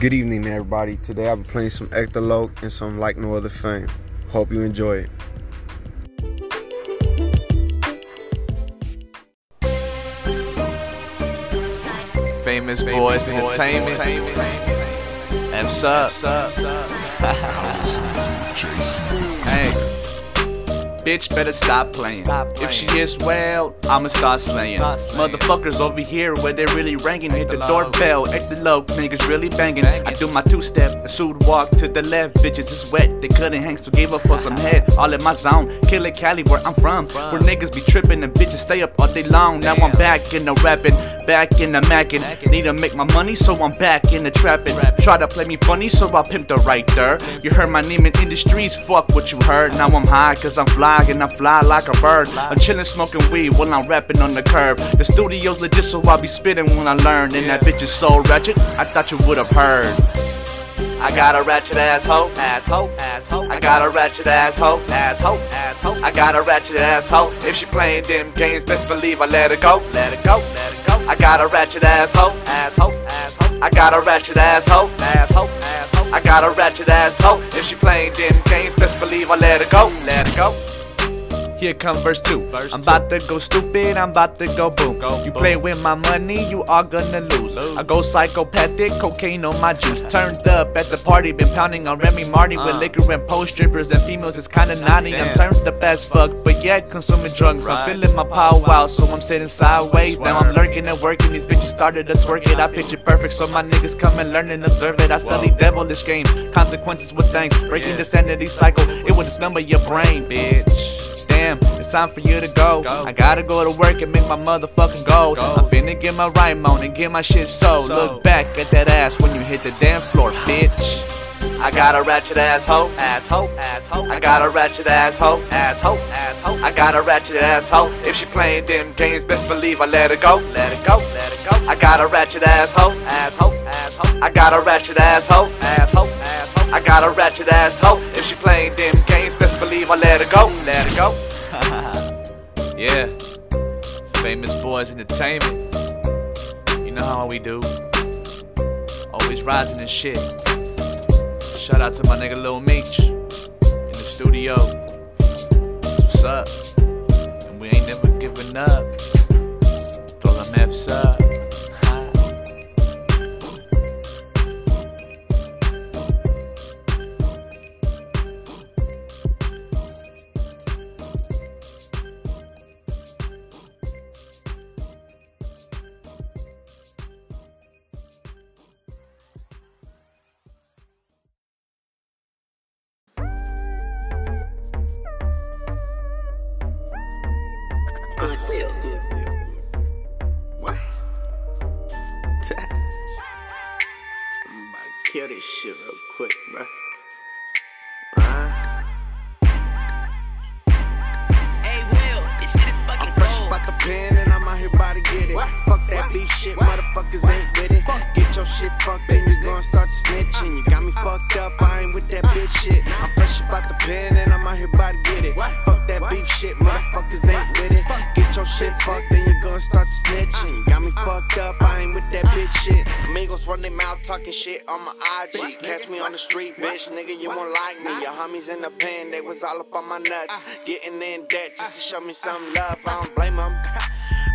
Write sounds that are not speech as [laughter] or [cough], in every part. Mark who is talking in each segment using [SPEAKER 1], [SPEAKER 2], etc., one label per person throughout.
[SPEAKER 1] Good evening, everybody. Today I'll be playing some Ectoloc and some Like No Other Fame. Hope you enjoy it.
[SPEAKER 2] Famous Boys Entertainment. F's up. [laughs] Bitch better stop playing. If she is well, I'ma start slaying. Motherfuckers over here where they really ringing. Hit the doorbell, extra low, niggas really banging. I do my two step, a suit walk to the left. Bitches is wet, they couldn't hang, so gave up for some head. All in my zone, Killer Cali, where I'm from. Where niggas be tripping and bitches stay up all day long. Now I'm back in the rapping, back in the macking. Need to make my money, so I'm back in the trapping. Try to play me funny, so I pimp the right there. You heard my name in industries, fuck what you heard. Now I'm high, cause I'm fly and I fly like a bird. I'm chillin' smoking weed while I'm rapping on the curb. The studio's legit, so I be spitting when I learn. And that bitch is so ratchet, I thought you would've heard. I got a ratchet asshole, asshole, asshole. I got a ratchet asshole, asshole, asshole. I got a ratchet asshole. If she playing them games, best believe I let her go, let her go, let her go. I got a ratchet asshole, asshole, asshole. I got a ratchet asshole, asshole, asshole. I got a ratchet asshole. If she playing them games, best believe I let her go, let her go. Here come verse 2. Verse I'm about to go stupid, I'm about to go boom. you play with my money, you are gonna lose. I go psychopathic, cocaine on my juice. Turned up at the party, been pounding on Remy Marty with liquor and post strippers and females. It's kinda naughty. I'm turned up as fuck, but yet consuming drugs. I'm feeling my power wow, so I'm sitting sideways. Now I'm lurking and working. These bitches started to twerk it. I picture perfect, so my niggas come and learn and observe it. I study devilish games, consequences with things, breaking the sanity cycle. It will dismember your brain, bitch it's time for you to go. I gotta go to work and make my motherfucking gold. I'm finna get my rhyme on and get my shit sold. Look back at that ass when you hit the damn floor, bitch. I got a ratchet asshole, asshole, asshole. I got a ratchet asshole, asshole, asshole. I got a ratchet ass asshole. If she playing them games, best believe I let her go, let her go, let her go. I got a ratchet asshole, asshole, asshole. I got a ratchet asshole, asshole, asshole. I got a ratchet ass asshole. If she playing them games, believe I let her go, let her go. [laughs] yeah, famous boys entertainment. You know how we do. Always rising and shit. Shout out to my nigga Lil Meech in the studio. What's up? And we ain't never giving up. Throw them F's up. Kill this shit real quick, bruh.
[SPEAKER 3] Hey, Will, this shit is fucking
[SPEAKER 4] Fresh about the pen and I'm out here about to get it. Fuck that beef shit, motherfuckers ain't with it. Get your shit fucked, then you gon' start snitching. You got me fucked up, I ain't with that bitch shit. I'm fresh about the pen and I'm out here about to get it. Fuck that beef shit, motherfuckers ain't with it. Get your shit fucked, then you gon' start snitching. You got me fucked up, I ain't with that bitch shit. Amigos run their mouth talking shit on my IG. Catch me on the street, bitch, nigga, you won't like me. Your homies in the pen, they was all up on my nuts. Uh. Getting in debt just to uh. show me uh. some love, I don't blame them.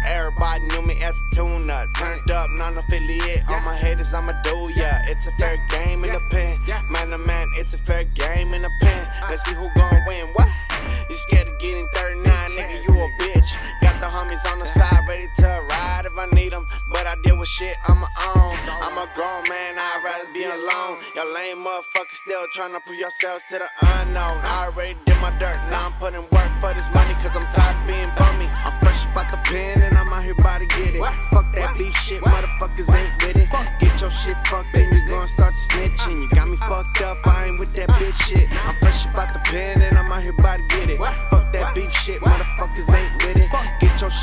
[SPEAKER 4] Everybody knew me as a tuna. Turned up, non affiliate. on my haters, I'ma do ya. It's a fair game in the pen. Man to man, it's a fair game in the pen. Uh. Let's see who gon' win. What? You scared of getting 39, nigga, you a bitch. Got the homies on the side ready to ride if I need them. But I deal with shit on my own. I'm a grown man, I'd rather be alone. Y'all lame motherfuckers still trying to prove yourselves to the unknown. I already did my dirt, now I'm putting work for this money, cause I'm tired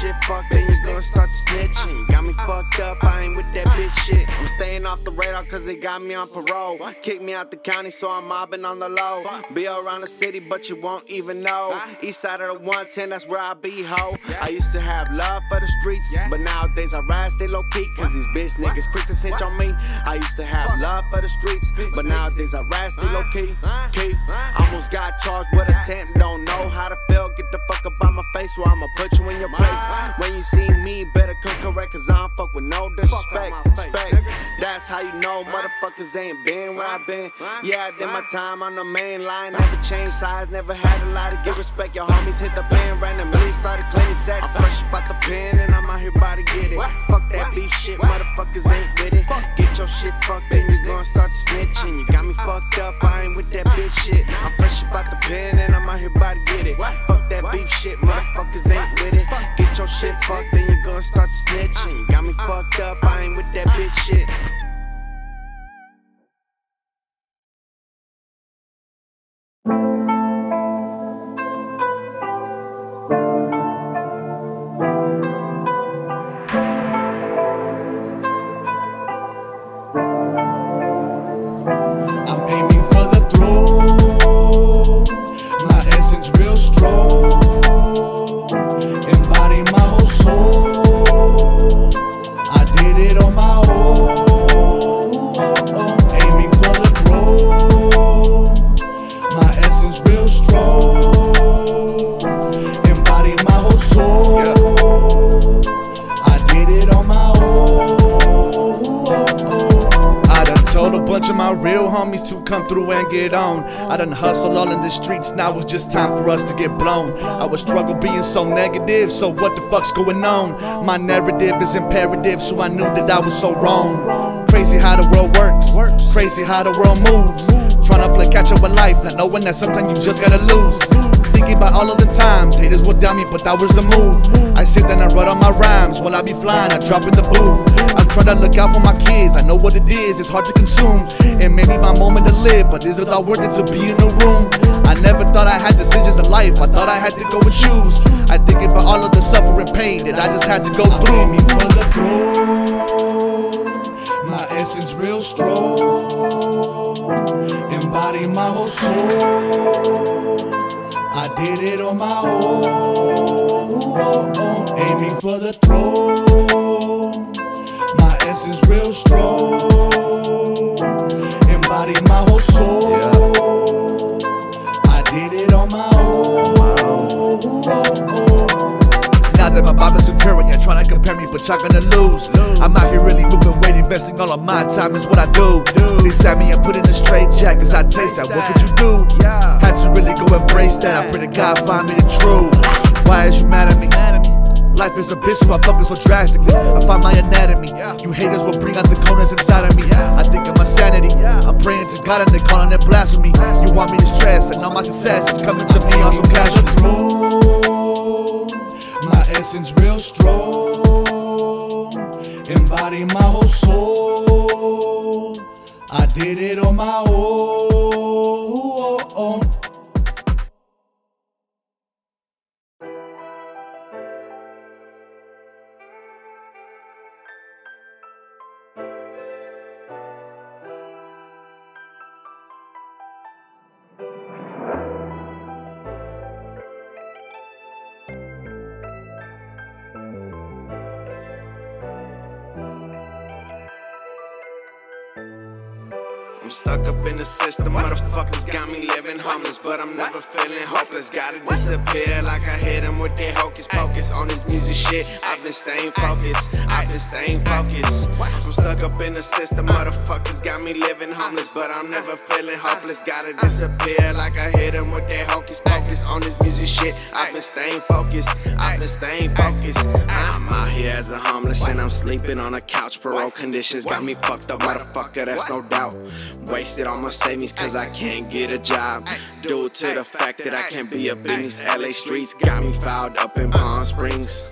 [SPEAKER 4] shit fucked, then you gon' start snitching. Got me fucked up, I ain't with that bitch shit. I'm staying off the radar cause they got me on parole. Kick me out the county, so I'm mobbing on the low. Be around the city, but you won't even know. East side of the 110, that's where I be, ho. I used to have love for the streets, but nowadays I ride stay low key, cause these bitch niggas quick to cinch on me. I used to have love for the streets, but nowadays I ride stay low key. key. Almost got charged with a attempt, don't know how to. Get the fuck up out my face, or I'ma put you in your place. When you see me, better come correct, cause I don't fuck with no disrespect. Respect. That's how you know motherfuckers ain't been where I've been. Yeah, I did my time on the main line. Never changed sides, never had a lot to give respect. Your homies hit the pen, randomly started claiming sex. I'm fresh about the pen, and I'm out here about to get it. Fuck that beef shit, motherfuckers ain't with it. Get your shit fucked, then you gon' start to snitching. You got me fucked up, I ain't with that bitch shit. I'm fresh about the pen, and I'm out here about to get it. Fuck that beef shit, motherfuckers ain't with it. Get your shit fucked, then you gon' start snitching. You got me fucked up, I ain't with that bitch shit.
[SPEAKER 5] On. I
[SPEAKER 2] done hustle all in the streets, now it's just time for us to get blown. I would struggle being so negative, so what the fuck's going on? My narrative is imperative, so I knew that I was so wrong. Crazy how the world works, crazy how the world moves. Trying to play catch up with life, not knowing that sometimes you just gotta lose. Thinking about all of the times haters would doubt me, but that was the move. I sit and write all my rhymes while I be flying, I drop in the booth. I'm trying to look out for my kids, I know what it is, it's hard to consume. It may be my moment to live, but is it all worth it to be in the room? I never thought I had decisions in life, I thought I had to go and choose. I think about all of the suffering pain that I just had to go through.
[SPEAKER 5] aiming for the throne. My essence real strong. Embody my whole soul. I did it on my own. Aiming for the throne. My essence real strong. Embody my whole soul.
[SPEAKER 2] Trying to compare me, but y'all gonna lose. I'm out here really moving weight, investing all of my time is what I do. They sat me and put in a straight jack as I taste that. What could you do? Had to really go embrace that. I pray to God find me the truth. Why is you mad at me? Life is a bitch, so I fuck focus so drastically. I find my anatomy. You haters will bring out the corners inside of me. I think of my sanity. I'm praying to God and they calling it blasphemy. You want me to stress, and all my success is coming to me on some casual.
[SPEAKER 5] throne. Did it on my own.
[SPEAKER 4] I'm stuck up in the system, motherfuckers got me living homeless, but I'm never feeling hopeless. Gotta disappear like I hit them with their hocus pocus. On this music shit, I've been staying focused. I've been staying focused. I'm stuck up in the system, motherfuckers got me living homeless, but I'm never feeling hopeless. Gotta disappear like I hit them with their hocus pocus. On this music shit, I've been staying focused. I've been staying focused. I'm out here as a homeless and I'm sleeping on a couch. Parole conditions got me fucked up, motherfucker, that's no doubt. Wasted all my savings cause I can't get a job. Due to the fact that I can't be up in these LA streets. Got me fouled up in Palm Springs.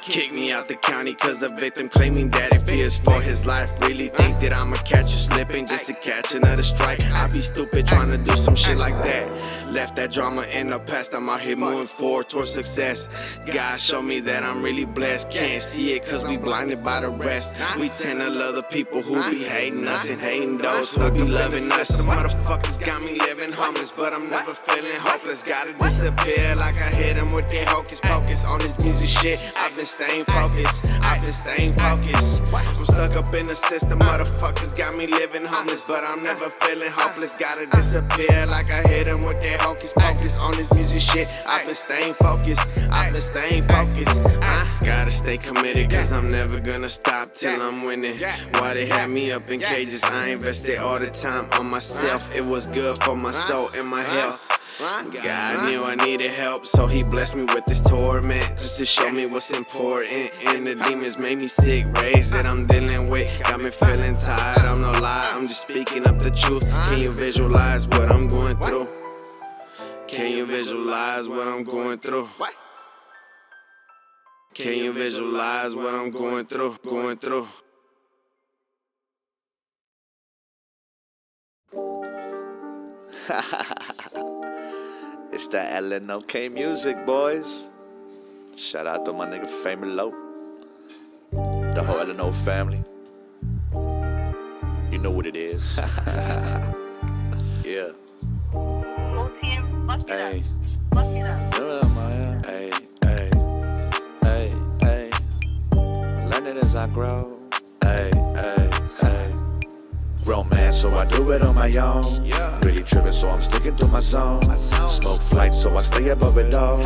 [SPEAKER 4] Kick me out the county cause the victim claiming that it fears for his life. Really think that I'ma catch you slipping just to catch another strike. I be stupid trying to do some shit like that. Left that drama in the past, I'm out here moving forward towards success. God show me that I'm really blessed. Can't see it cause we blinded by the rest. We tend to love the people who be hating us and hating those who be loving us. The motherfuckers got me living homeless, but I'm never feeling hopeless. Gotta disappear like I hit them with their hocus pocus. On this music shit, I've been staying focused. I've been staying focused. I'm stuck up in the system, motherfuckers got me living homeless, but I'm never feeling hopeless. Gotta disappear like I hit them with their hocus pocus. On this music shit, I've been staying focused. I've been staying focused. I gotta stay committed, cause I'm never gonna stop till I'm winning. Why they had me up in cages? I invested all the time on myself. It was good for my soul and my health. God knew I needed help, so He blessed me with this torment just to show me what's important. And the demons made me sick, rage that I'm dealing with. Got me feeling tired, I'm no lie, I'm just speaking up the truth. Can you visualize what I'm going through? Can you visualize what I'm going through? Can you visualize what I'm going through? Going through. [laughs]
[SPEAKER 2] It's that LNOK music, boys. Shout out to my nigga Famous Low. The whole LNO family. You know what it is. [laughs] yeah. Hey. Hey, hey, hey, Learning as I grow. Hey, hey, hey. Man, so I do it on my own. Really tripping, so I'm sticking to my zone. Smoke flight, so I stay above it all.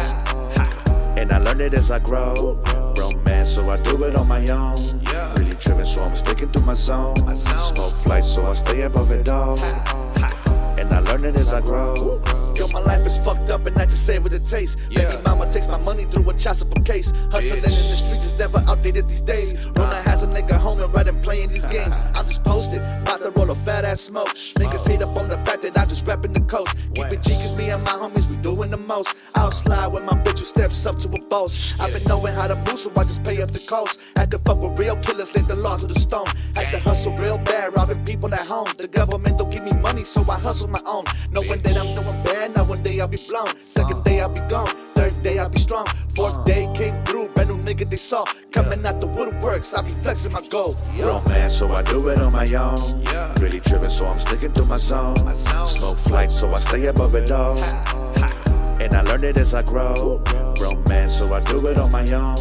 [SPEAKER 2] And I learn it as I grow. Man, so I do it on my own. Really tripping, so I'm sticking to my zone. Smoke flight, so I stay above it all. And I learn it as I grow. Yo, my life is fucked up and I just say what it tastes. Baby mama takes my money through a child support case. Hustling in the streets is never outdated these days. Rona has a nigga home and and playing these games. I'm just posted, about to roll a fat ass smoke. Niggas hate up on the fact that I just rapping the coast. Keep it G cause me and my homies, we doing the most. I'll slide when my bitch who steps up to a boss. I've been knowing how to move, so I just pay up the cost. Had to fuck with real killers, laid the law to the stone. Had to hustle real bad, robbing people at home. The government don't give me money, so I hustle my own. Knowing that I'm doing bad, now one day I'll be blown. Second day I'll be gone. Third day I'll be strong. Fourth uh. day came through, brand new nigga they saw. Coming out the woodworks, I be flexing my gold. Grown man, so I do it on my own. Really driven, so I'm sticking to my zone. Smoke flight, so I stay above it all. And I learn it as I grow. Grown man, so I do it on my own.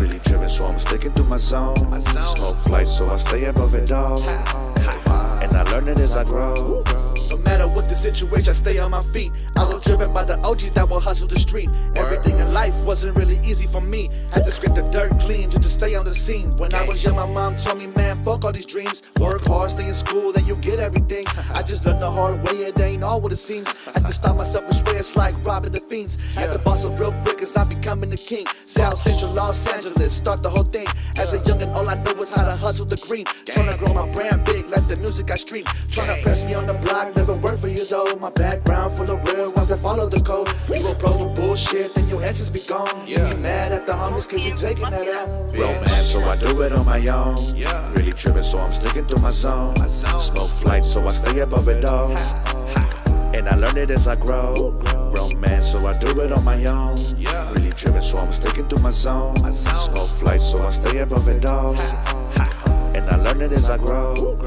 [SPEAKER 2] Really driven, so I'm sticking to my zone. Smoke flight, so I stay above it all. And I learn it as I grow. No matter what the situation, I stay on my feet. I was driven by the OGs that will hustle the street. Everything in life wasn't really easy for me. Had to scrape the dirt clean just to stay on the scene. When I was young, my mom told me, man, fuck all these dreams. Work hard, stay in school, then you get everything. I just learned the hard way, it ain't all what it seems. Had to stop myself way it's like robbing the fiends. Had to up real quick as I becoming the king. South Central Los Angeles, start the whole thing. As a youngin', all I knew was how to hustle the green. Tryna grow my brand big like the music I stream. Tryna press me on the block, never work for you though. My background full of real ones that follow the code. You approach with bullshit, then your answers be gone. Yeah. You mad at the homies cause you taking that out. Man, so I do it on my own. Really tripping, so I'm sticking to my zone. Smoke flight, so I stay above it all. And I learn it as I grow. Man, so I do it on my own. Really driven, so I'm sticking to my zone. Smoke flight, so I stay above it all. And I learn it as I grow.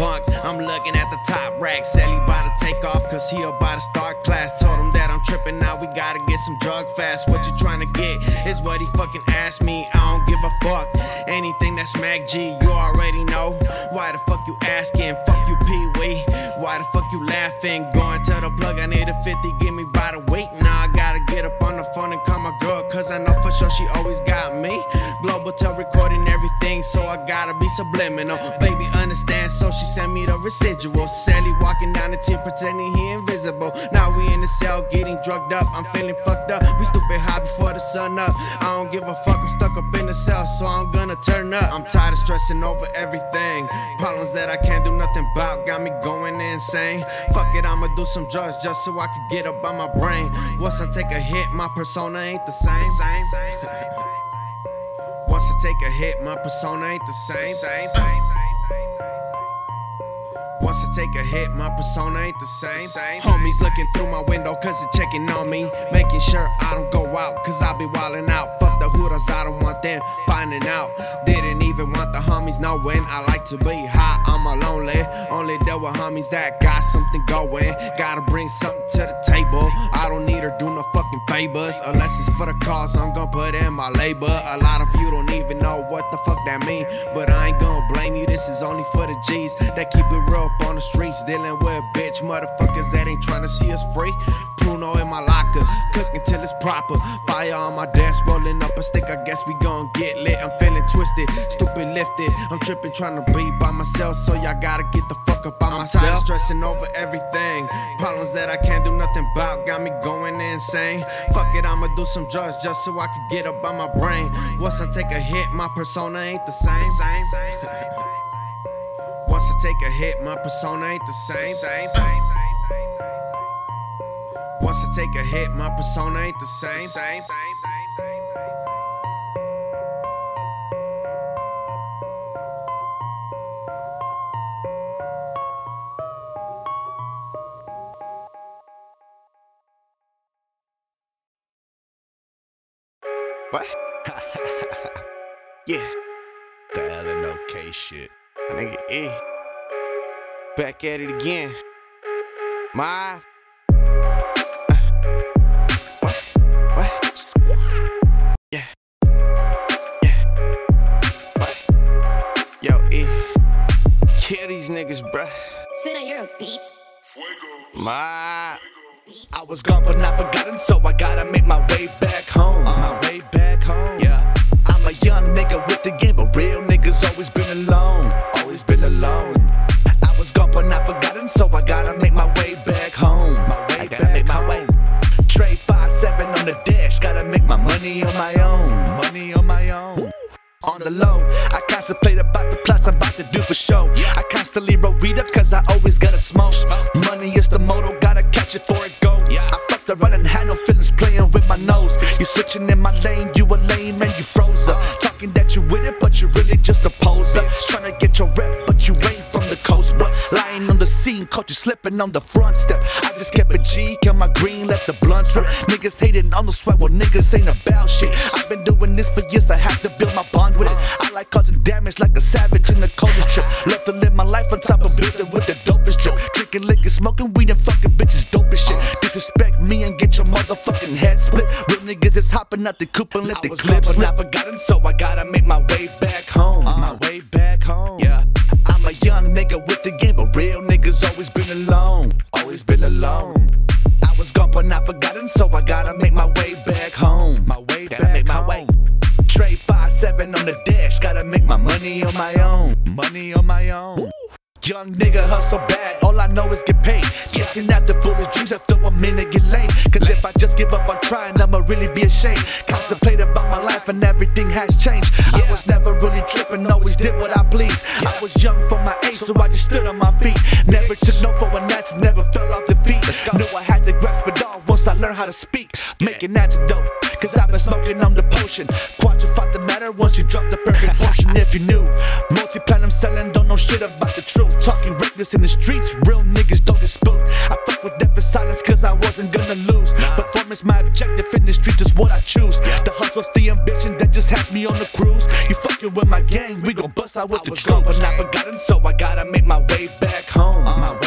[SPEAKER 4] Bunk, I'm looking at the top rack. Sally about to take off, cause he about to start class. Told him that I'm tripping now. We gotta get some drug fast. What you trying to get? Is what he fucking asked me. I don't give a fuck. Anything that's Mac G, you already know. Why the fuck you asking? Fuck you, Pee Wee. Why the fuck you laughing? Going to the plug, I need a 50, give me by the weight. Now I gotta get up on the phone and call my girl, cause I know for sure she always got me. Global tel recording everything, so I gotta be subliminal. Baby, understand, so she sent me the residual. Sally walking down the T, pretending he invisible. Now we in the cell, getting drugged up. I'm feeling fucked up. We stupid high before the sun up. I don't give a fuck, I'm stuck up in the cell, so I'm gonna turn up. I'm tired of stressing over everything. Problems that I can't do nothing about got me going insane. Fuck it, I'ma do some drugs just so I can get up on my brain. Once I take a hit, my persona ain't the same. Once I take a hit, my persona ain't the same. Uh. Once I take a hit, my persona ain't the same. Homies looking through my window, cause they checking on me. Making sure I don't go out, cause I be wildin' out. Fuck the hooters, I don't want them finding out. Didn't even want the homies knowing I like to be high, I'm a lonely. Only deal with homies that got something going. Gotta bring something to the table. I don't need her do no fucking favors. Unless it's for the cause, I'm gonna put in my labor. A lot of you don't even know what the fuck that mean. But I ain't gonna blame you, this is only for the G's that keep it real up on the streets. Dealing with bitch motherfuckers that ain't trying to see us free. Pruno in my locker, cooking till it's proper. Fire on my desk, rolling up a stick. I guess we gon' get lit. I'm feeling twisted, stupid lifted. I'm tripping, trying to be by myself, so y'all gotta get the fuck up by myself. Tired of stressing over everything. Problems that I can't do nothing about got me going insane. Fuck it, I'ma do some drugs just so I can get up on my brain. Once I take a hit, my persona ain't the same. Once I take a hit, my persona ain't the same. Once I take a hit, my persona ain't the same. What? [laughs] yeah.
[SPEAKER 2] The LNOK shit.
[SPEAKER 4] Nigga E. Back at it again. My. What? What? Yeah. Yeah. What? Yo, E. Kill these niggas, bruh.
[SPEAKER 6] Sinner, you're a beast. Fuego.
[SPEAKER 4] My.
[SPEAKER 2] I was gone but not forgotten, so I gotta make my way back home. On My way back home. Yeah. I'm a young nigga with the game, but real niggas always been alone. Always been alone. I was gone but not forgotten, so I gotta make my way back home. My way I gotta back make my way. Trade five seven on the dash, gotta make my money on my own. Money on my own. On the low, I contemplate about the plots I'm about to do for show. I constantly roll read up cause I always gotta smoke. Money is the motto, gotta catch it for it You in my lane, you a lame and you froze up. Talking that you with it, but you really just a poser. Trying to get your rep, but you ain't from the coast. But lying on the scene, caught you slipping on the front step. I just kept a G, kept my green, left the blunts rip. Niggas hating on the sweat, well niggas ain't about shit. I've been doing this for years, I have to build my bond with it. I like causing damage like a savage in the coldest trip. Love to live my life on top of building with the dopest drip. Drinking liquor, smoking weed and fucking Niggas hopping out the coop and let the clip slip. not forgotten, so I gotta make my way back home. Uh-huh. My way back home. Yeah. I'm a young nigga with the game, but real niggas always been alone. Always been alone. I was gone but not forgotten, so I gotta make my way back home. My way back make my home. Way. Trade five seven on the dash, gotta make my money on my own. Money on my own. Young nigga hustle bad, all I know is get paid. Chasing after foolish dreams after a minute get lame. Cause if I just give up on trying, I'ma really be ashamed. Contemplate about my life and everything has changed. I was never really tripping, always did what I pleased. I was young for my age, so I just stood on my feet. Never took no for an answer, never fell off the feet. Knew I had to grasp it all once I learned how to speak. Make an antidote. Cause I've been smoking on the potion. Quantify the matter once you drop the perfect portion. If you knew, multi platinum selling, don't know shit about the truth. Talking reckless in the streets, real niggas don't get spooked. I I wasn't gonna lose. Performance, my objective in the streets is what I choose. The hustle's the ambition that just has me on the cruise. You fucking with my gang, we gon' bust out with the truth. But not forgotten, so I gotta make my way back home. My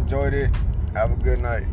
[SPEAKER 1] enjoyed it. Have a good night.